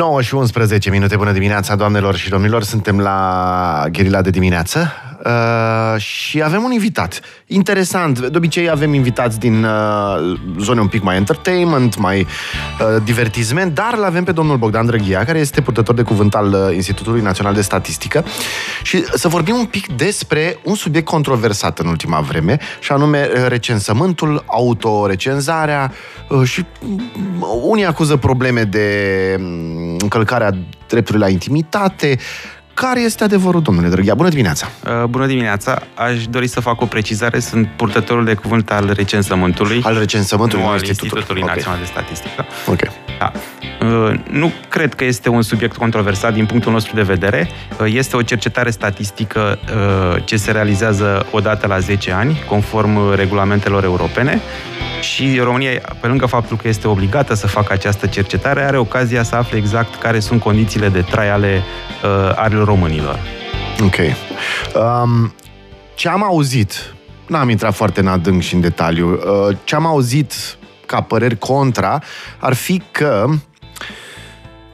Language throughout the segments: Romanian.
9 și 11 minute, bună dimineața, doamnelor și domnilor. Suntem la Gherila de dimineață uh, și avem un invitat. Interesant, de obicei avem invitați din uh, zone un pic mai entertainment, mai uh, divertisment, dar îl avem pe domnul Bogdan Drăghia, care este purtător de cuvânt al uh, Institutului Național de Statistică și să vorbim un pic despre un subiect controversat în ultima vreme, și anume uh, recensământul, autorecenzarea uh, și uh, unii acuză probleme de mm, încălcarea dreptului la intimitate. Care este adevărul, domnule Drăghia? Bună dimineața! Uh, Bună dimineața! Aș dori să fac o precizare. Sunt purtătorul de cuvânt al recensământului. Al recensământului, nu nu al institutului. Institutului Ok. Național de Statistică. Ok. Da. Uh, Nu cred că este un subiect controversat din punctul nostru de vedere. Uh, Este o cercetare statistică uh, ce se realizează odată la 10 ani, conform uh, regulamentelor europene. Și România, pe lângă faptul că este obligată să facă această cercetare, are ocazia să afle exact care sunt condițiile de trai ale, uh, ale românilor. Ok. Um, ce am auzit, n-am intrat foarte în adânc și în detaliu, uh, ce am auzit ca păreri contra ar fi că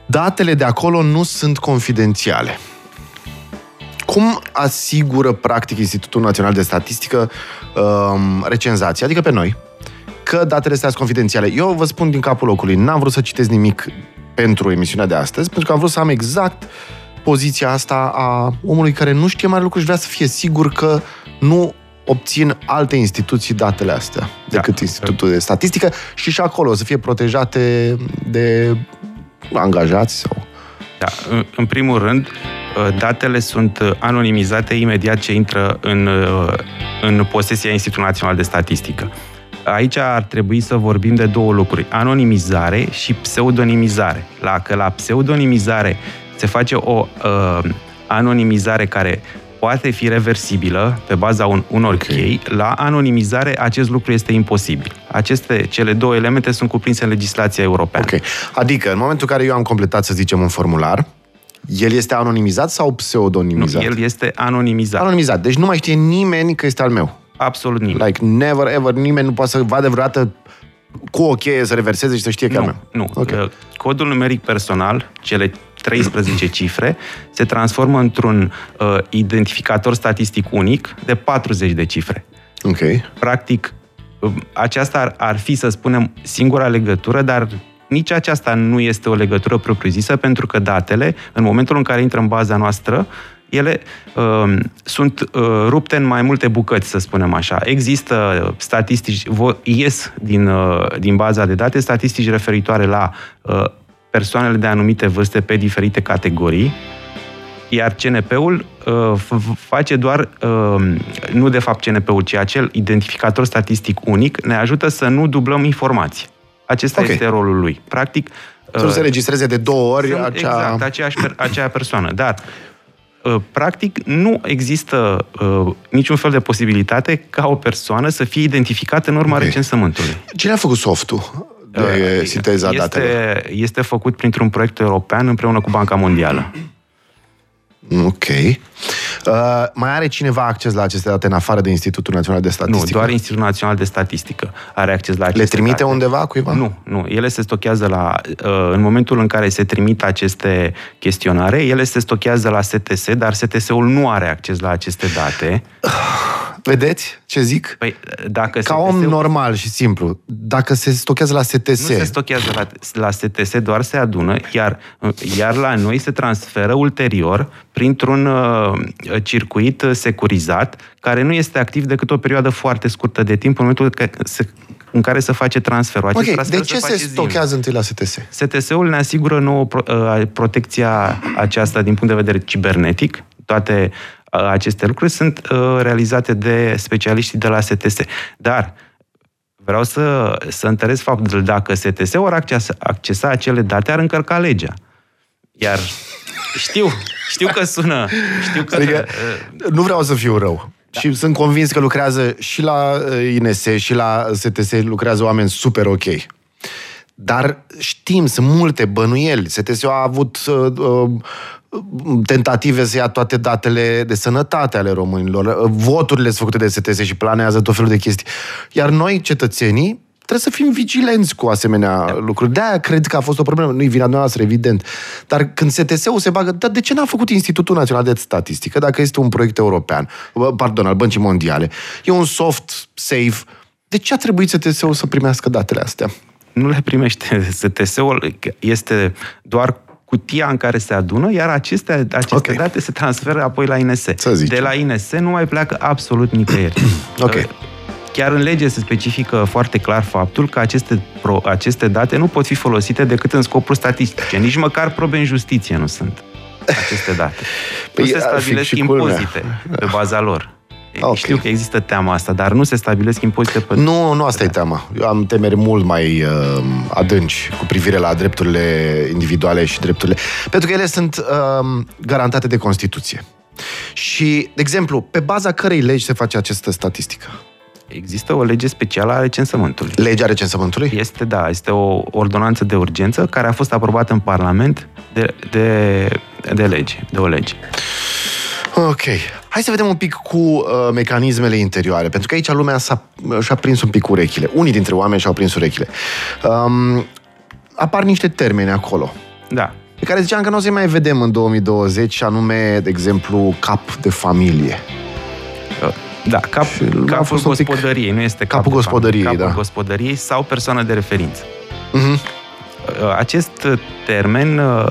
datele de acolo nu sunt confidențiale. Cum asigură, practic, Institutul Național de Statistică um, recenzația, adică pe noi, că datele astea sunt confidențiale? Eu vă spun din capul locului, n-am vrut să citesc nimic pentru emisiunea de astăzi, pentru că am vrut să am exact poziția asta a omului care nu știe mare lucru și vrea să fie sigur că nu obțin alte instituții datele astea decât Da. Institutul de Statistică și și acolo să fie protejate de angajați sau... Da, în- în primul rând, uh, datele sunt uh, anonimizate imediat ce intră în, uh, în posesia Institutului Național de Statistică. Aici ar trebui să vorbim de două lucruri, anonimizare și pseudonimizare. La, că la pseudonimizare se face o uh, anonimizare care poate fi reversibilă pe baza un, unor Ok. chei, la anonimizare acest lucru este imposibil. Aceste, cele două elemente sunt cuprinse în legislația europeană. Ok. Adică, în momentul în care eu am completat, să zicem, un formular, el este anonimizat sau Nu, pseudonimizat? el este anonimizat. Anonimizat. Deci nu mai știe nimeni că este al meu. Absolut nimeni. Like, never ever, nimeni nu poate să vadă vreodată cu o cheie să reverseze și să știe că e al nu, meu. nu. Ok. Uh, Codul numeric personal, cele 13 cifre, se transformă într-un uh, identificator statistic unic de 40 de cifre. Ok. Practic, uh, aceasta ar, ar fi, să spunem, singura legătură, dar nici aceasta nu este o legătură propriu-zisă, pentru că datele, în momentul în care intră în baza noastră, ele uh, sunt uh, rupte în mai multe bucăți, să spunem așa. Există statistici, vo- ies din, uh, din baza de date statistici referitoare la uh, persoanele de anumite vârste pe diferite categorii, iar CNP-ul uh, f- face doar, uh, nu de fapt CNP-ul, ci acel identificator statistic unic, ne ajută să nu dublăm informații. Acesta Ok. este rolul lui. Practic, Să nu se registreze de două ori sunt acea... Exact, aceeași, per- aceea persoană. Dar, uh, practic, nu există uh, niciun fel de posibilitate ca o persoană să fie identificată în urma Ok. recensământului. Cine a făcut softul de Uh, sinteza datelor? este, este făcut printr-un proiect european împreună cu Banca Mondială. Ok. Uh, mai are cineva acces la aceste date în afară de Institutul Național de Nu, Statistică? doar Institutul Național de Statistică are acces la aceste Le trimite date. undeva cuiva? Nu, nu. Ele se stochează la... uh, În momentul în care se trimit aceste chestionare, ele se stochează la STS, dar STS-ul nu are acces la aceste date. Vedeți ce zic? Păi, dacă Ca om STS-ul normal și simplu, dacă se stochează la STS, nu se stochează la, la STS, doar se adună, iar, iar la noi se transferă ulterior printr-un uh, circuit uh, securizat, care nu este activ decât o perioadă foarte scurtă de timp, în momentul că se, în care se face transferul. Acest ok, transfer de ce se face zilnic. stochează întâi la STS? STS-ul ne asigură nouă pro, uh, protecția aceasta din punct de vedere cibernetic. Toate uh, aceste lucruri sunt uh, realizate de specialiștii de la STS. Dar vreau să, să întăresc faptul dacă STS-ul ar accesa, accesa acele date, ar încărca legea. Iar știu, știu că sună, știu că... Adică, uh, nu vreau să fiu rău. Da. Și sunt convins că lucrează și la uh, INS și la STS lucrează oameni super ok. Dar știm, sunt multe bănuieli. STS-ul a avut uh, uh, tentative să ia toate datele de sănătate ale românilor. Uh, Voturile sunt făcute de STS și planează tot felul de chestii. Iar noi, cetățenii, trebuie să fim vigilenți cu asemenea da. lucruri. De-aia cred că a fost o problemă. Nu-i vina noastră, evident. Dar când STS-ul se bagă, dar de ce n-a făcut Institutul Național de Statistică dacă este un proiect european, pardon, al Băncii Mondiale? E un soft, safe. De ce a trebuit STS-ul să primească datele astea? Nu le primește STS-ul, este doar cutia în care se adună, iar aceste, aceste okay. date se transferă apoi la INS. De la INS nu mai pleacă absolut nicăieri. ok. Chiar în lege se specifică foarte clar faptul că aceste, pro, aceste date nu pot fi folosite decât în scopuri statistice. Nici măcar probe în justiție nu sunt aceste date. Păi nu se stabilesc impozite pe baza lor. Okay. Știu că există teama asta, dar nu se stabilesc impozite pe... Nu, nu asta e teama. Eu am temeri mult mai uh, adânci cu privire la drepturile individuale și drepturile... Pentru că ele sunt uh, garantate de Constituție. Și, de exemplu, pe baza cărei legi se face această statistică? Există o lege specială a recensământului. Legea recensământului? Este, da, este o ordonanță de urgență care a fost aprobată în Parlament de, de, de lege, de o lege. Ok. Hai să vedem un pic cu uh, mecanismele interioare, pentru că aici lumea s-a, și-a prins un pic urechile. Unii dintre oameni și-au prins urechile. Um, apar niște termeni acolo. Da. Pe care ziceam că nu o să mai vedem în 2020, anume, de exemplu, cap de familie. Uh, da, cap, capul gospodăriei, nu este capul gospodăriei, capul da. gospodăriei sau persoană de referință. Uh-huh. Acest termen uh,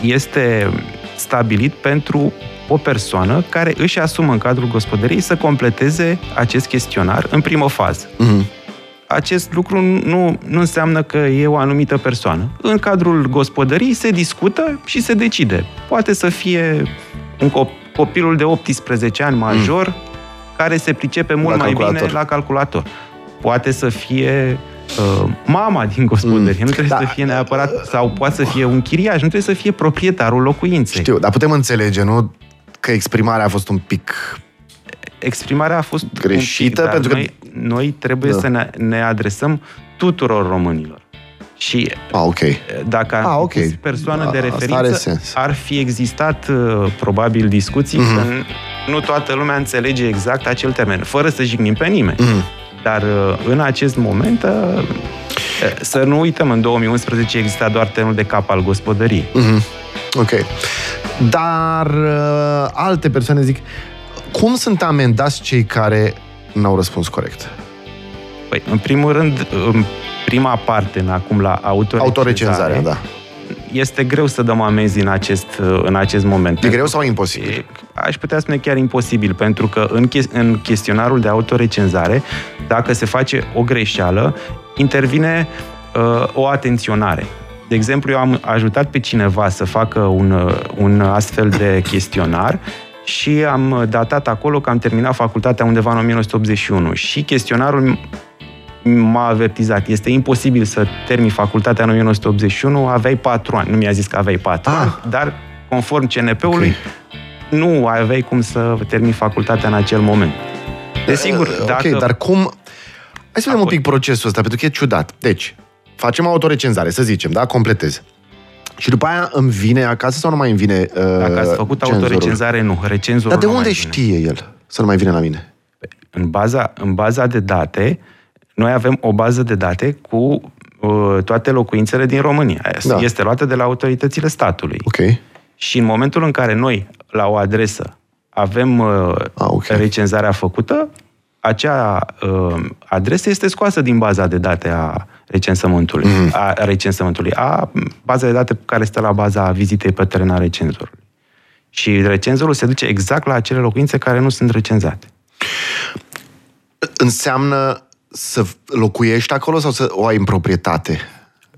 este stabilit pentru o persoană care își asumă în cadrul gospodăriei să completeze acest chestionar în primă fază. Uh-huh. Acest lucru nu, nu înseamnă că e o anumită persoană. În cadrul gospodăriei se discută și se decide. Poate să fie un cop- copilul de 18 ani major uh care se pricepe mult la mai bine la calculator. Poate să fie uh, mama din gospodărie, mm. nu trebuie da. să fie neapărat, sau poate să fie un chiriaș, nu trebuie să fie proprietarul locuinței. Știu, dar putem înțelege, nu? Că exprimarea a fost un pic exprimarea a fost greșită, pic, pentru că noi, noi trebuie da. să ne, ne adresăm tuturor românilor. Și ah, okay. dacă ah, okay. persoană da, de referință, ar fi existat uh, probabil discuții mm-hmm. că nu toată lumea înțelege exact acel termen, fără să jignim pe nimeni. Mm-hmm. Dar uh, în acest moment uh, să nu uităm, în 2011 exista doar termenul de cap al gospodăriei. Mm-hmm. Ok. Dar uh, alte persoane zic, cum sunt amendați cei care n-au răspuns corect? Păi, în primul rând, în prima parte, în acum la autorecenzare, autorecenzarea, da. este greu să dăm amenzi în acest, în acest moment. E greu sau imposibil? E, aș putea spune chiar imposibil, pentru că în, în chestionarul de autorecenzare, dacă se face o greșeală, intervine uh, o atenționare. De exemplu, eu am ajutat pe cineva să facă un, un astfel de chestionar și am datat acolo că am terminat facultatea undeva în 1981 și chestionarul m-a avertizat. Este imposibil să termini facultatea în 1981, aveai patru ani. Nu mi-a zis că aveai patru ah. ani, dar conform CNP-ului, okay. nu aveai cum să termini facultatea în acel moment. Desigur, uh, dacă... Ok, dar cum... Hai să vedem un pic procesul ăsta, pentru că e ciudat. Deci, facem autorecenzare, să zicem, da? Completez. Și după aia îmi vine acasă sau nu mai îmi vine uh, Dacă ați făcut cenzorul? autorecenzare, nu. Recenzorul Dar de unde știe el să nu mai vină la mine? În baza, în baza de date, noi avem o bază de date cu uh, toate locuințele din România. Da. Este luată de la autoritățile statului. Okay. Și în momentul în care noi, la o adresă, avem uh, ah, okay. recenzarea făcută, acea uh, adresă este scoasă din baza de date a recensământului, mm-hmm. a recensământului, a baza de date care stă la baza vizitei pe teren a recenzorului. Și recenzorul se duce exact la acele locuințe care nu sunt recenzate. Înseamnă să locuiești acolo sau să o ai în proprietate?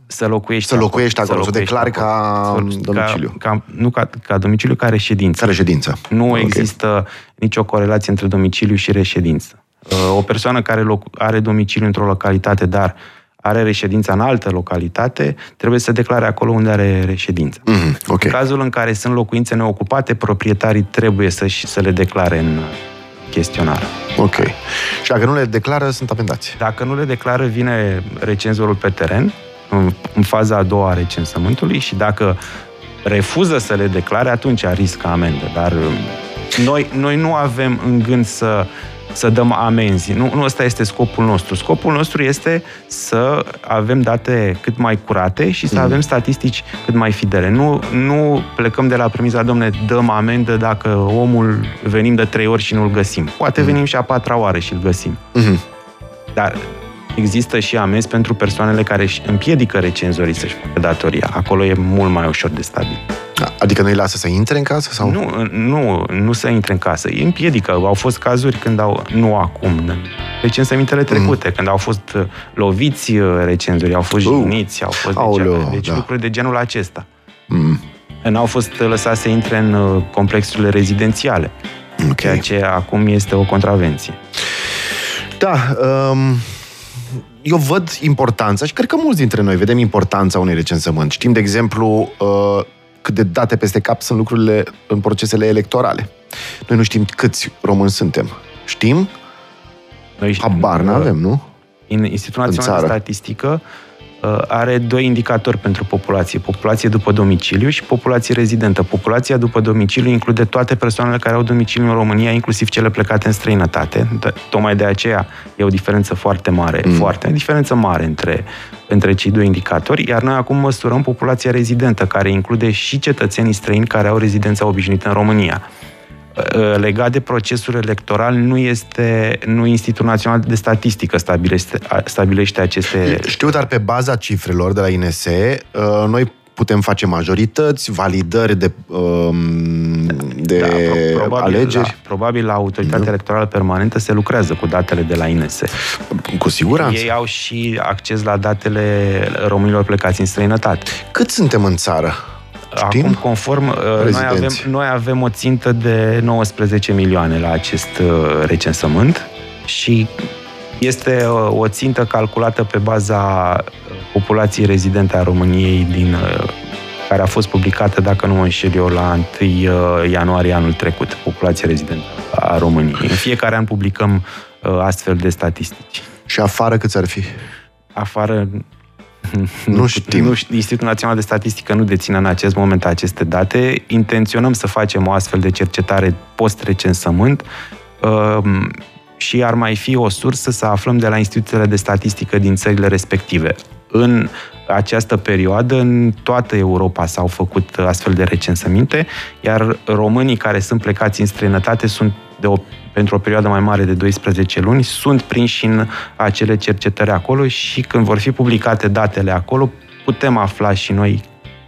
Să locuiești Să locuiești acolo, să, să declari ca domiciliu. Ca, ca, nu ca, ca domiciliu, ca reședință. Ca reședință. Nu okay. există nicio corelație între domiciliu și reședință. Uh, o persoană care are domiciliu într-o localitate, dar are reședința în altă localitate, trebuie să declare acolo unde are reședință. Mm, okay. În cazul în care sunt locuințe neocupate, proprietarii trebuie să, să le declare în chestionar. Ok. Și dacă nu le declară, sunt amendați. Dacă nu le declară, vine recenzorul pe teren, în, în faza a doua a recensământului și dacă refuză să le declare, atunci riscă amendă. Dar um, noi, noi nu avem în gând să să dăm amenzi. Nu, nu ăsta este scopul nostru. Scopul nostru este să avem date cât mai curate și să mm. avem statistici cât mai fidele. Nu, nu plecăm de la premiza, domne, dăm amendă dacă omul venim de trei ori și nu-l găsim. Poate mm. venim și a patra oară și îl găsim. Mm-hmm. Dar există și amenzi pentru persoanele care își împiedică recenzorii să-și facă datoria. Acolo e mult mai ușor de stabil. Adică nu îi lasă să intre în casă? Sau? Nu, nu, nu să intre în casă. Îi împiedică. Au fost cazuri când au, nu acum, recensămintele trecute, mm. când au fost uh, loviți uh, recenzori, au fost uh. jigniți, au fost Aoleo, deci, deci da. lucruri de genul acesta. Mm. N-au fost lăsați să intre în uh, complexurile rezidențiale, okay. ceea ce acum este o contravenție. Da, um, eu văd importanța și cred că mulți dintre noi vedem importanța unui recensământ. Știm, de exemplu, uh, cât de date peste cap sunt lucrurile în procesele electorale. Noi nu știm câți români suntem. Știm? Noi știm. Habar n-avem, nu? În Institutul Național de Statistică uh, are doi indicatori pentru populație. Populație după domiciliu și populație rezidentă. Populația după domiciliu include toate persoanele care au domiciliu în România, inclusiv cele plecate în străinătate. Tocmai de aceea e o diferență foarte mare, mm. foarte, o diferență mare între între cei doi indicatori, iar noi acum măsurăm populația rezidentă, care include și cetățenii străini care au rezidența obișnuită în România. Uh, legat de procesul electoral, nu este, nu Institutul Național de Statistică stabilește, stabilește aceste... Știu, dar pe baza cifrelor de la INSE, uh, noi putem face majorități, validări de, um, de da, probabil, alegeri. Da, probabil la Autoritatea Electorală Permanentă se lucrează cu datele de la INS. Cu siguranță. Ei au și acces la datele românilor plecați în străinătate. Cât suntem în țară? Știm? Acum, conform, uh, noi avem, noi avem o țintă de 19 milioane la acest uh, recensământ și este uh, o țintă calculată pe baza populației rezidente a României din care a fost publicată, dacă nu mă înșel eu, la 1 ianuarie anul trecut, populația rezidentă a României. În fiecare an publicăm astfel de statistici. Și afară câți ar fi? Afară nu știm. Nu, Institutul Național de Statistică nu deține în acest moment aceste date. Intenționăm să facem o astfel de cercetare post-recensământ um, și ar mai fi o sursă să aflăm de la instituțiile de statistică din țările respective. În această perioadă, în toată Europa s-au făcut astfel de recensăminte, iar românii care sunt plecați în străinătate sunt de o, pentru o perioadă mai mare de 12 luni, sunt prinși în acele cercetări acolo și când vor fi publicate datele acolo, putem afla și noi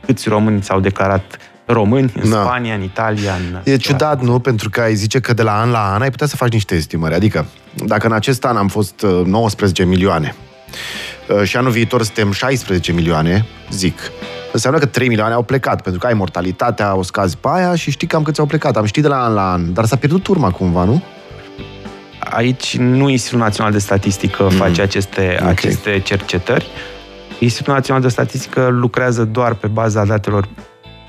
câți români s-au declarat români în da. Spania, în Italia. În... E ciudat, nu? Pentru că ai zice că de la an la an ai putea să faci niște estimări. Adică, dacă în acest an am fost 19 uh, milioane uh, și anul viitor suntem 16 milioane, zic, înseamnă că 3 milioane au plecat, pentru că ai mortalitatea, o scazi pe aia și știi cam câți au plecat. Am ști de la an la an, dar s-a pierdut urma cumva, nu? Aici nu Institutul Național de Statistică mm. face aceste, okay. aceste cercetări. Institutul Național de Statistică lucrează doar pe baza datelor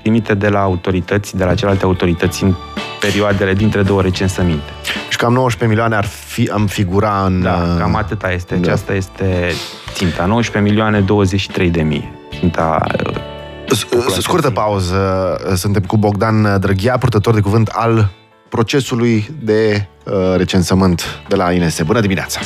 primite de la autorități, de la celelalte autorități în perioadele dintre două recensăminte. Și cam 19 milioane ar fi, am figura în... Da, uh, cam atâta este. Da. Aceasta este ținta. 19 milioane 23 de mii. Ținta uh, Scurtă pauză. Suntem cu Bogdan Drăghia, purtător de cuvânt al procesului de uh, recensământ de la INS. Bună dimineața!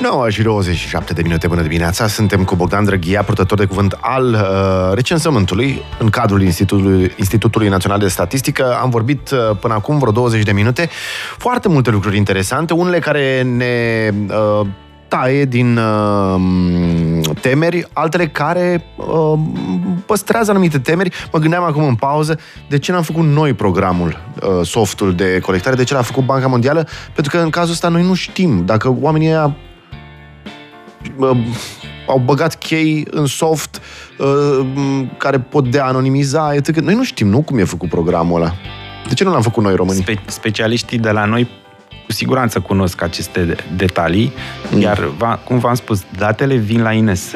9 și 27 de minute bună dimineața. Suntem cu Bogdan Drăghia, purtător de cuvânt al uh, recensământului în cadrul Institutului, Institutului Național de Statistică. Am vorbit uh, până acum vreo 20 de minute. Foarte multe lucruri interesante, unele care ne uh, taie din uh, temeri, altele care uh, păstrează anumite temeri. Mă gândeam acum în pauză de ce n-am făcut noi programul, uh, softul de colectare, de ce l-a făcut Banca Mondială, pentru că în cazul ăsta noi nu știm dacă oamenii ăia au băgat chei în soft uh, care pot de anonimiza, etc. Noi nu știm, nu, cum e făcut programul ăla. De ce nu l-am făcut noi românii? Spe- specialiștii de la noi cu siguranță cunosc aceste detalii, mm. iar, cum v-am spus, datele vin la INS,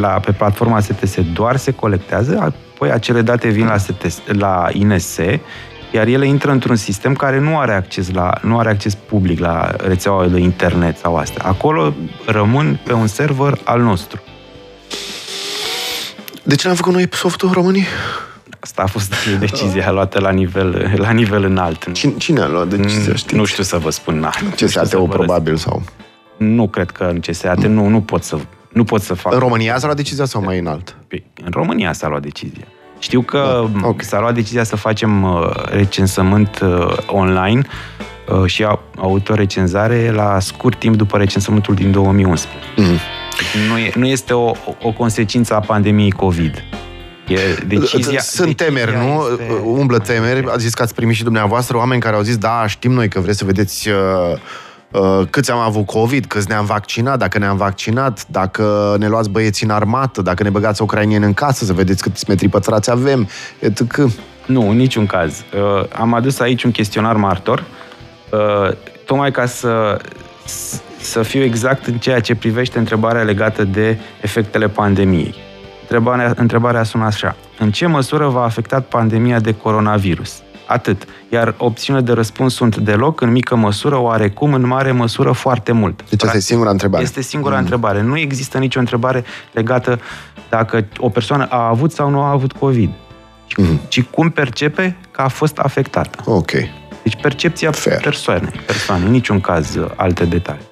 la, pe platforma STS doar se colectează, apoi acele date vin la, STS, la INS, iar ele intră într-un sistem care nu are acces, la, nu are acces public la rețeaua de internet sau astea. Acolo rămân pe un server al nostru. De ce n-am făcut noi softul românii? Asta a fost decizia luată la nivel, la nivel înalt. Cine, cine a luat decizia, știți? Nu știu să vă spun. Na, CSAT-ul probabil sau... Nu cred că în CSAT, nu, nu pot să, nu pot să fac. În România s-a luat decizia sau mai înalt? În România s-a luat decizia. Știu că da, okay. s-a luat decizia să facem uh, recensământ uh, online uh, și autorecenzare la scurt timp după recensământul din 2011. Mm. Nu, e, nu este o, o consecință a pandemiei COVID. E decizia, Sunt temeri, nu? Este... Umblă temeri. Ați zis că ați primit și dumneavoastră oameni care au zis, da, știm noi că vreți să vedeți uh, uh, câți am avut COVID, câți ne-am vaccinat, dacă ne-am vaccinat, dacă ne luați băieți în armată, dacă ne băgați ucrainieni în casă, să vedeți câți metri pătrați avem, etc. Nu, în niciun caz. Uh, am adus aici un chestionar martor, uh, tocmai ca să să fiu exact în ceea ce privește întrebarea legată de efectele pandemiei. Întrebarea, întrebarea sună așa. În ce măsură v-a afectat pandemia de coronavirus? Atât. Iar opțiunile de răspuns sunt deloc, în mică măsură, oarecum, în mare măsură, foarte mult. Deci asta e singura întrebare. Este singura mm. întrebare. Nu există nicio întrebare legată dacă o persoană a avut sau nu a avut COVID, mm. ci cum percepe că a fost afectată. Ok. Deci percepția Fair. persoanei, persoane, în niciun caz alte detalii.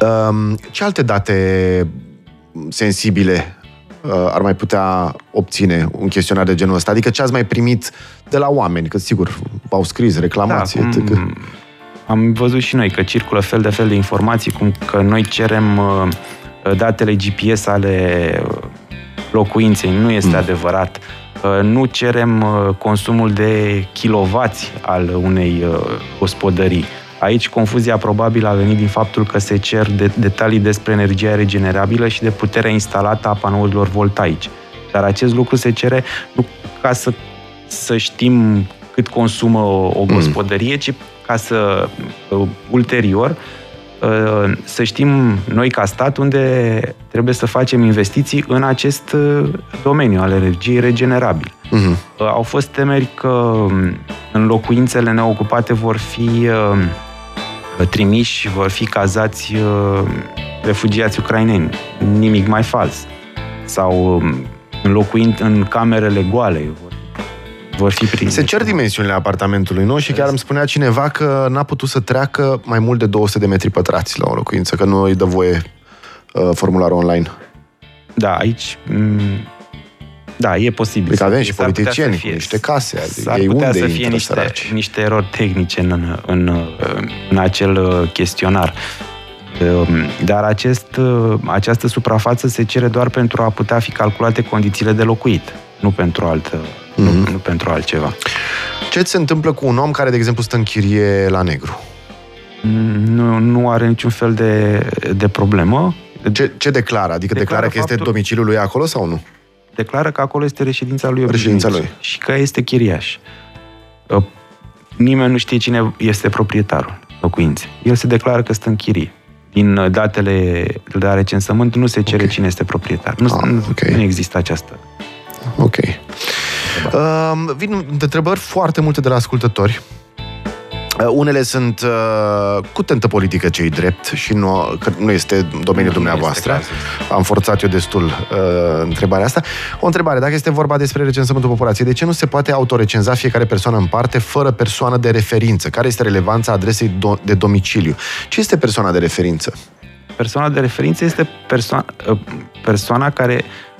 Um, ce alte date sensibile uh, ar mai putea obține un chestionar de genul ăsta? Adică ce ați mai primit de la oameni? Că sigur, v-au scris reclamații. Da, cum, am văzut și noi că circulă fel de fel de informații, cum că noi cerem uh, datele GPS ale locuinței. Nu este mm. adevărat. Uh, nu cerem consumul de kilovați al unei gospodării. Aici confuzia probabil a venit din faptul că se cer de, detalii despre energia regenerabilă și de puterea instalată a panourilor voltaice. Dar acest lucru se cere nu ca să, să știm cât consumă o, o mm. gospodărie, ci ca să uh, ulterior uh, să știm noi ca stat unde trebuie să facem investiții în acest uh, domeniu al energiei regenerabile. Mm-hmm. Au fost temeri că um, în locuințele neocupate vor fi trimiși, vor fi cazați uh, refugiați ucraineni. Nimic mai fals. Sau um, înlocuind în camerele goale, vor fi prinși. Se cer dimensiunile apartamentului nou și chiar îmi spunea cineva că n-a putut să treacă mai mult de 200 de metri pătrați la o locuință, că nu îi dă voie uh, formularul online. Da, aici m- da, e posibil. Adică avem și politicieni cu niște case. Adică s-ar ei putea unde să fie niște, săraci? niște erori tehnice în, în, în acel uh, chestionar. Um, dar acest, uh, această suprafață se cere doar pentru a putea fi calculate condițiile de locuit, nu pentru, altă, mm-hmm. nu, mhm. nu pentru altceva. Ce se întâmplă cu un om care, de exemplu, stă în chirie la negru? Mm, nu, nu are niciun fel de, de problemă. Ce, ce declară? Adică declară, declară că faptul... este domiciliul lui acolo sau nu? Declară că acolo este reședința lui Reședința lui. Și că este chiriaș. Nimeni nu știe cine este proprietarul locuinței. El se declară că stă în chirie. Din datele de la recensământ nu se cere okay. cine este proprietar. Nu, ah, okay. nu există această. Ok. Uh, vin întrebări foarte multe de la ascultători. Uh, unele sunt uh, cu tentă politică cei drept și nu, că nu este domeniul nu dumneavoastră. Este Am forțat eu destul uh, întrebarea asta. O întrebare, dacă este vorba despre recensământul populației, de ce nu se poate autorecenza fiecare persoană în parte fără persoană de referință? Care este relevanța adresei do- de domiciliu? Ce este persoana de referință? Persoana de referință este perso- uh, persoana care Uh,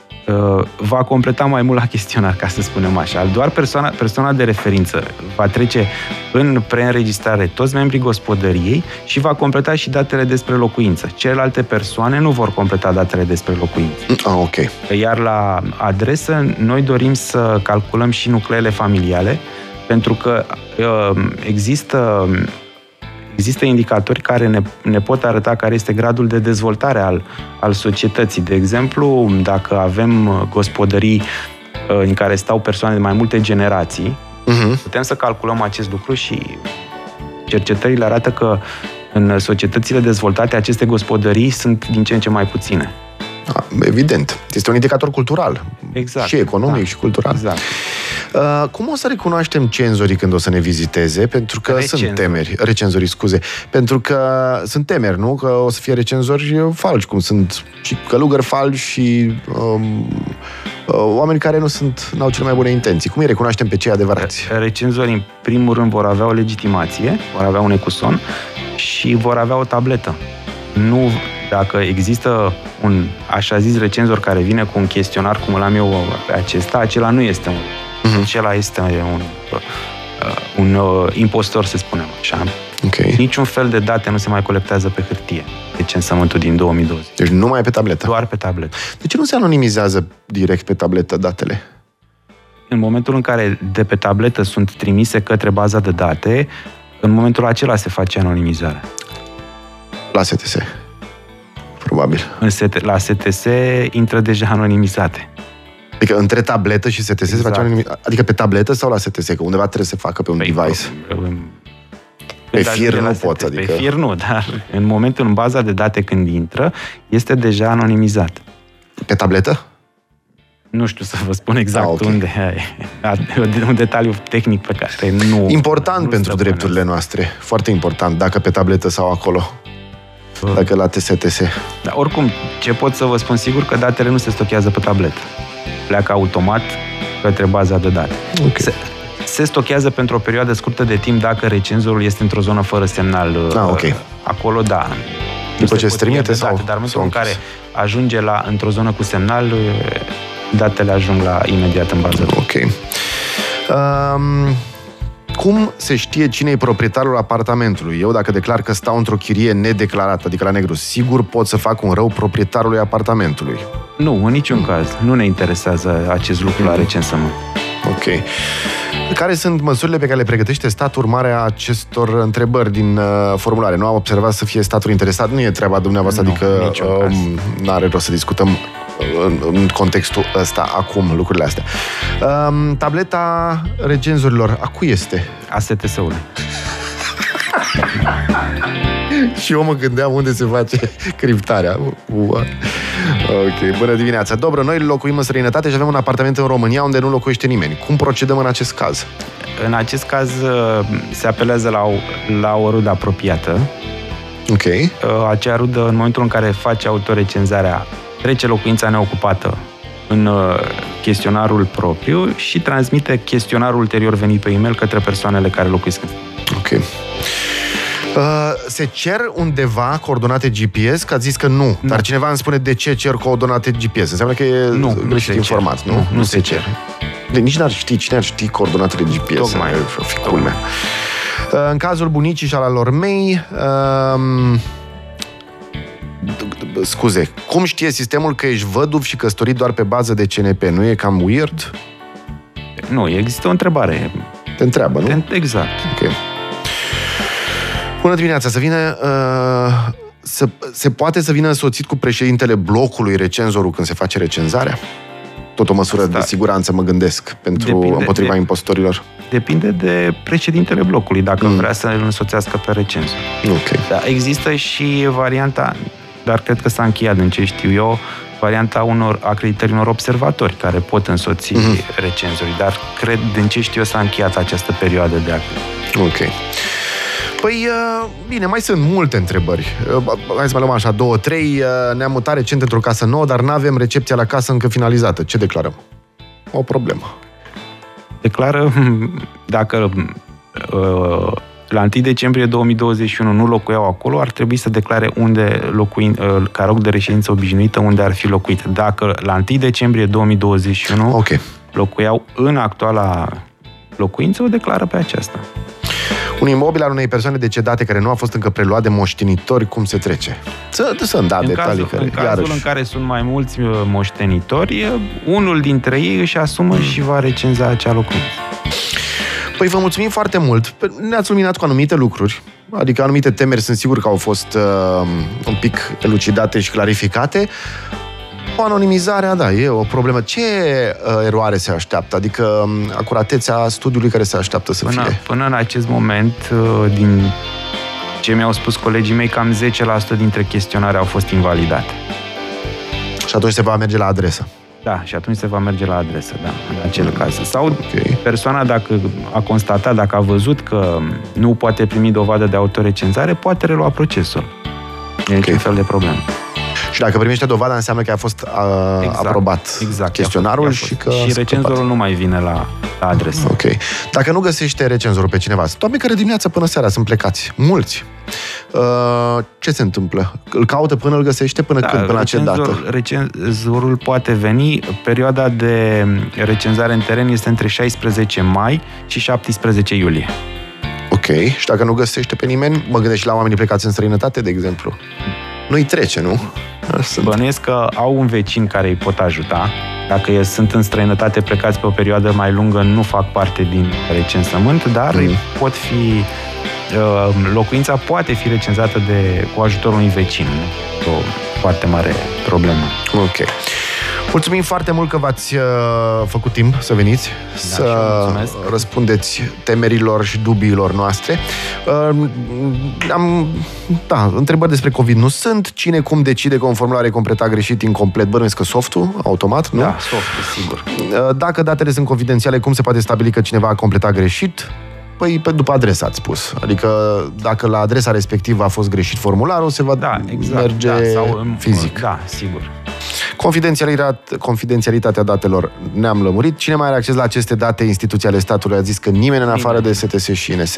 va completa mai mult la chestionar, ca să spunem așa. Doar persoana, persoana de referință va trece în preînregistrare toți membrii gospodăriei și va completa și datele despre locuință. Celelalte persoane nu vor completa datele despre locuință. Ah, ok. Iar la adresă, noi dorim să calculăm și nucleele familiale, pentru că uh, există Există indicatori care ne, ne pot arăta care este gradul de dezvoltare al, al societății. De exemplu, dacă avem uh, gospodării uh, în care stau persoane de mai multe generații, uh-huh. putem să calculăm acest lucru și cercetările arată că în societățile dezvoltate aceste gospodării sunt din ce în ce mai puține. Evident. Este un indicator cultural. Exact. Și economic da. și cultural. Exact. Uh, cum o să recunoaștem cenzorii când o să ne viziteze? Pentru că Recenzori. sunt temeri. Recenzorii, scuze. Pentru că sunt temeri, nu? Că o să fie recenzori falși, cum sunt și călugări falși și um, uh, oameni care nu sunt, n-au cele mai bune intenții. Cum îi recunoaștem pe cei adevărați? Recenzorii, în primul rând, vor avea o legitimație, vor avea un ecuson și vor avea o tabletă. Nu, dacă există un așa zis recenzor care vine cu un chestionar cum îl am eu pe acesta, acela nu este un. Uh-huh. Acela este un, uh, un uh, impostor, să spunem așa. Okay. Niciun fel de date nu se mai colectează pe hârtie. Deci însământul din 2020. Deci numai pe tabletă. Doar pe tabletă. De ce nu se anonimizează direct pe tabletă datele? În momentul în care de pe tabletă sunt trimise către baza de date, în momentul acela se face anonimizarea. La STS. Probabil. În ST, la STS intră deja anonimizate. Adică între tabletă și STS exact. se face exact. anonimizare? Adică pe tabletă sau la STS? Că undeva trebuie să se facă pe un păi, device. Pe fir nu poți, adică... Pe fir nu, dar în momentul, în baza de date când intră, este deja anonimizat. Pe tabletă? Nu știu să vă spun exact ah, okay. unde e. Un detaliu tehnic pe care nu... Important nu pentru drepturile noastre. Foarte important, dacă pe tabletă sau acolo. Dacă la TSTS. Da, oricum, ce pot să vă spun sigur că datele nu se stochează pe tabletă. Pleacă automat către baza de date. Okay. Se, se stochează pentru o perioadă scurtă de timp dacă recenzorul este într-o zonă fără semnal. Ah, ok. Acolo, da. După ce se trimite sau? Date, dar în momentul în care ajunge la, într-o zonă cu semnal, datele ajung la imediat în bază. Ok. Um, cum se știe cine e proprietarul apartamentului? Eu, dacă declar că stau într-o chirie nedeclarată, adică la negru, sigur pot să fac un rău proprietarului apartamentului? Nu, în niciun mm. caz. Nu ne interesează acest lucru mm. la recensământ. Ok. Care sunt măsurile pe care le pregătește statul urmare a acestor întrebări din uh, formulare? Nu am observat să fie statul interesat, nu e treaba dumneavoastră, nu, adică uh, nu are rost să discutăm în, în contextul ăsta, acum, lucrurile astea. Uh, tableta regenzurilor, a cui este? A STS-ului. și eu mă gândeam unde se face criptarea. Ok, bună dimineața. Dobro, noi locuim în străinătate și avem un apartament în România unde nu locuiește nimeni. Cum procedăm în acest caz? În acest caz uh, se apelează la o, la o rudă apropiată. Ok. Uh, acea rudă, în momentul în care face autorecenzarea, trece locuința neocupată în uh, chestionarul propriu și transmite chestionarul ulterior venit pe e-mail către persoanele care locuiesc. Ok. Uh, se cer undeva coordonate GPS? Că ați zis că nu, nu. Dar cineva îmi spune de ce cer coordonate GPS. Înseamnă că e nu, greșit informat, nu? Nu, nu se, se cer. cer. De nici n-ar ști, cine ar ști coordonatele GPS? Tocmai. Fi culmea. Uh, în cazul bunicii și al lor mei, um, scuze, cum știe sistemul că ești văduv și căsătorit doar pe bază de CNP? Nu e cam weird? Nu, există o întrebare. Te întreabă, nu? Exact. Ok. Bună dimineața, să vină... Uh, să, se poate să vină însoțit cu președintele blocului recenzorul când se face recenzarea? Tot o măsură Asta. de siguranță, mă gândesc, pentru depinde, împotriva de, impostorilor. Depinde de președintele blocului, dacă mm. vrea să îl însoțească pe recenzor. Ok. Da, există și varianta, dar cred că s-a încheiat din ce știu eu, varianta unor acreditări unor observatori care pot însoți mm-hmm. recenzorii, dar cred, din ce știu eu, s-a încheiat această perioadă de acreditare. Ok. Păi, uh, bine, mai sunt multe întrebări. Uh, hai să mai luăm așa, două, trei. Uh, ne-am mutat recent într-o casă nouă, dar nu avem recepția la casă încă finalizată. Ce declarăm? O problemă. Declară dacă la 1 decembrie 2021 nu locuiau acolo, ar trebui să declare unde locuin, ca rog de reședință obișnuită unde ar fi locuit. Dacă la 1 decembrie 2021 okay. locuiau în actuala locuință, o declară pe aceasta un imobil al unei persoane decedate care nu a fost încă preluat de moștenitori, cum se trece? Să, să da în detalii. Cazul, care, în cazul iarăși... în care sunt mai mulți uh, moștenitori, uh, unul dintre ei își asumă mm. și va recenza acea locuință. Păi vă mulțumim foarte mult. Ne-ați luminat cu anumite lucruri. Adică anumite temeri sunt sigur că au fost uh, un pic elucidate și clarificate. O anonimizare, da, e o problemă. Ce uh, eroare se așteaptă? Adică um, acuratețea studiului care se așteaptă să până, fie? Până în acest moment, uh, din ce mi-au spus colegii mei, cam 10% dintre chestionare au fost invalidate. Și atunci se va merge la adresă. Da, și atunci se va merge la adresă, da, în acel mm. caz. Sau okay. persoana, dacă a constatat, dacă a văzut că nu poate primi dovadă de autorecenzare, poate relua procesul. Nu e okay. niciun fel de problemă. Și dacă primește dovada, înseamnă că a fost uh, Exact, aprobat exact, chestionarul i-a fost- și că... Și a scăpat. recenzorul nu mai vine la, la adresă. Ok. Dacă nu găsește recenzorul pe cineva, sunt oameni care dimineața până seara sunt plecați. Mulți. Uh, ce se întâmplă? Îl caută până îl găsește? Până când? Până la ce dată? recenzorul poate veni. Perioada de recenzare în teren este între 16 mai și 17 iulie. Ok. Și dacă nu găsește pe nimeni, mă gândesc și la oamenii plecați în străinătate, de exemplu. Nu-i trece, nu? Sunt... Bănuiesc că au un vecin care îi pot ajuta. Dacă e- sunt în străinătate plecați pe o perioadă mai lungă, nu fac parte din recensământ, dar Mhm. mm. pot fi uh, locuința poate fi recenzată de, cu ajutorul unui vecin. Nu? O foarte mare problemă. Ok. Mulțumim foarte mult că v-ați uh, făcut timp să veniți, și să eu mulțumesc. răspundeți temerilor și dubiilor noastre. Uh, am, da, întrebări despre COVID nu sunt. Cine cum decide că un formular e completat greșit, incomplet? Bănuiesc că softul, automat, nu? Da, soft, sigur. Uh, Dacă datele sunt confidențiale, cum se poate stabili că cineva a completat greșit? Păi pe, după adresă ați spus. Adică dacă la adresa respectivă a fost greșit formularul, se va Da, exact. merge da, sau, în- fizic. Da, sigur. Confidențialitate, confidențialitatea datelor ne-am lămurit. Cine mai are acces la aceste date instituții ale statului? A zis că nimeni în afară de STS și INS.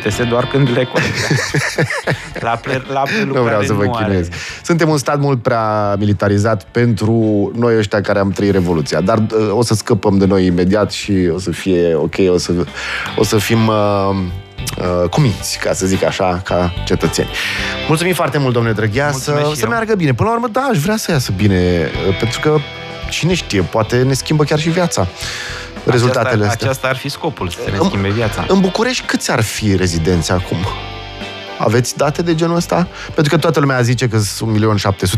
STS doar când le colectează. la, ple, la prelucrare Nu vreau să vă nu are. chinuiesc. Suntem un stat mult prea militarizat pentru noi ăștia care am trăit Revoluția. Dar uh, o să scăpăm de noi imediat și o să fie ok, o să, o să fim uh, uh, cuminți, ca să zic așa, ca cetățeni. Mulțumim foarte mult, domnule Drăghea, să, Mulțumesc și să eu. meargă bine. Până la urmă, da, aș vrea să iasă bine, uh, pentru că cine știe, poate ne schimbă chiar și viața. Rezultatele aceasta, astea. Aceasta ar fi scopul, să ne În- schimbe viața. În București câți ar fi rezidenți acum? Aveți date de genul ăsta? Pentru că toată lumea zice că sunt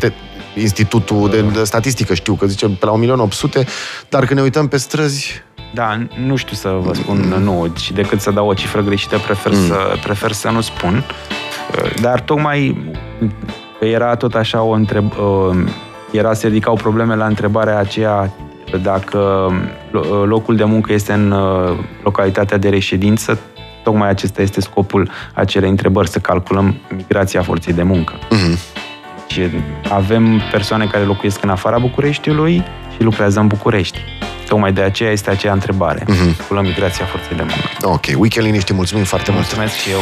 1.700.000, Institutul de, de Statistică știu că zice pe la 1.800.000, dar când ne uităm pe străzi, Da, nu știu să vă spun nu și decât să dau o cifră greșită, prefer, Mm. să, prefer să nu spun. Dar tocmai că era tot așa o întreb... Era să ridicau probleme la întrebarea aceea dacă lo- locul de muncă este în uh, localitatea de reședință, tocmai acesta este scopul acelei întrebări, să calculăm migrația forței de muncă. mhm, Și avem persoane care locuiesc în afara Bucureștiului și lucrează în București. Tocmai de aceea este aceea întrebare. Mhm. Calculăm migrația forței de muncă. ok, weekend liniște, mulțumim foarte mult! Mulțumesc și eu.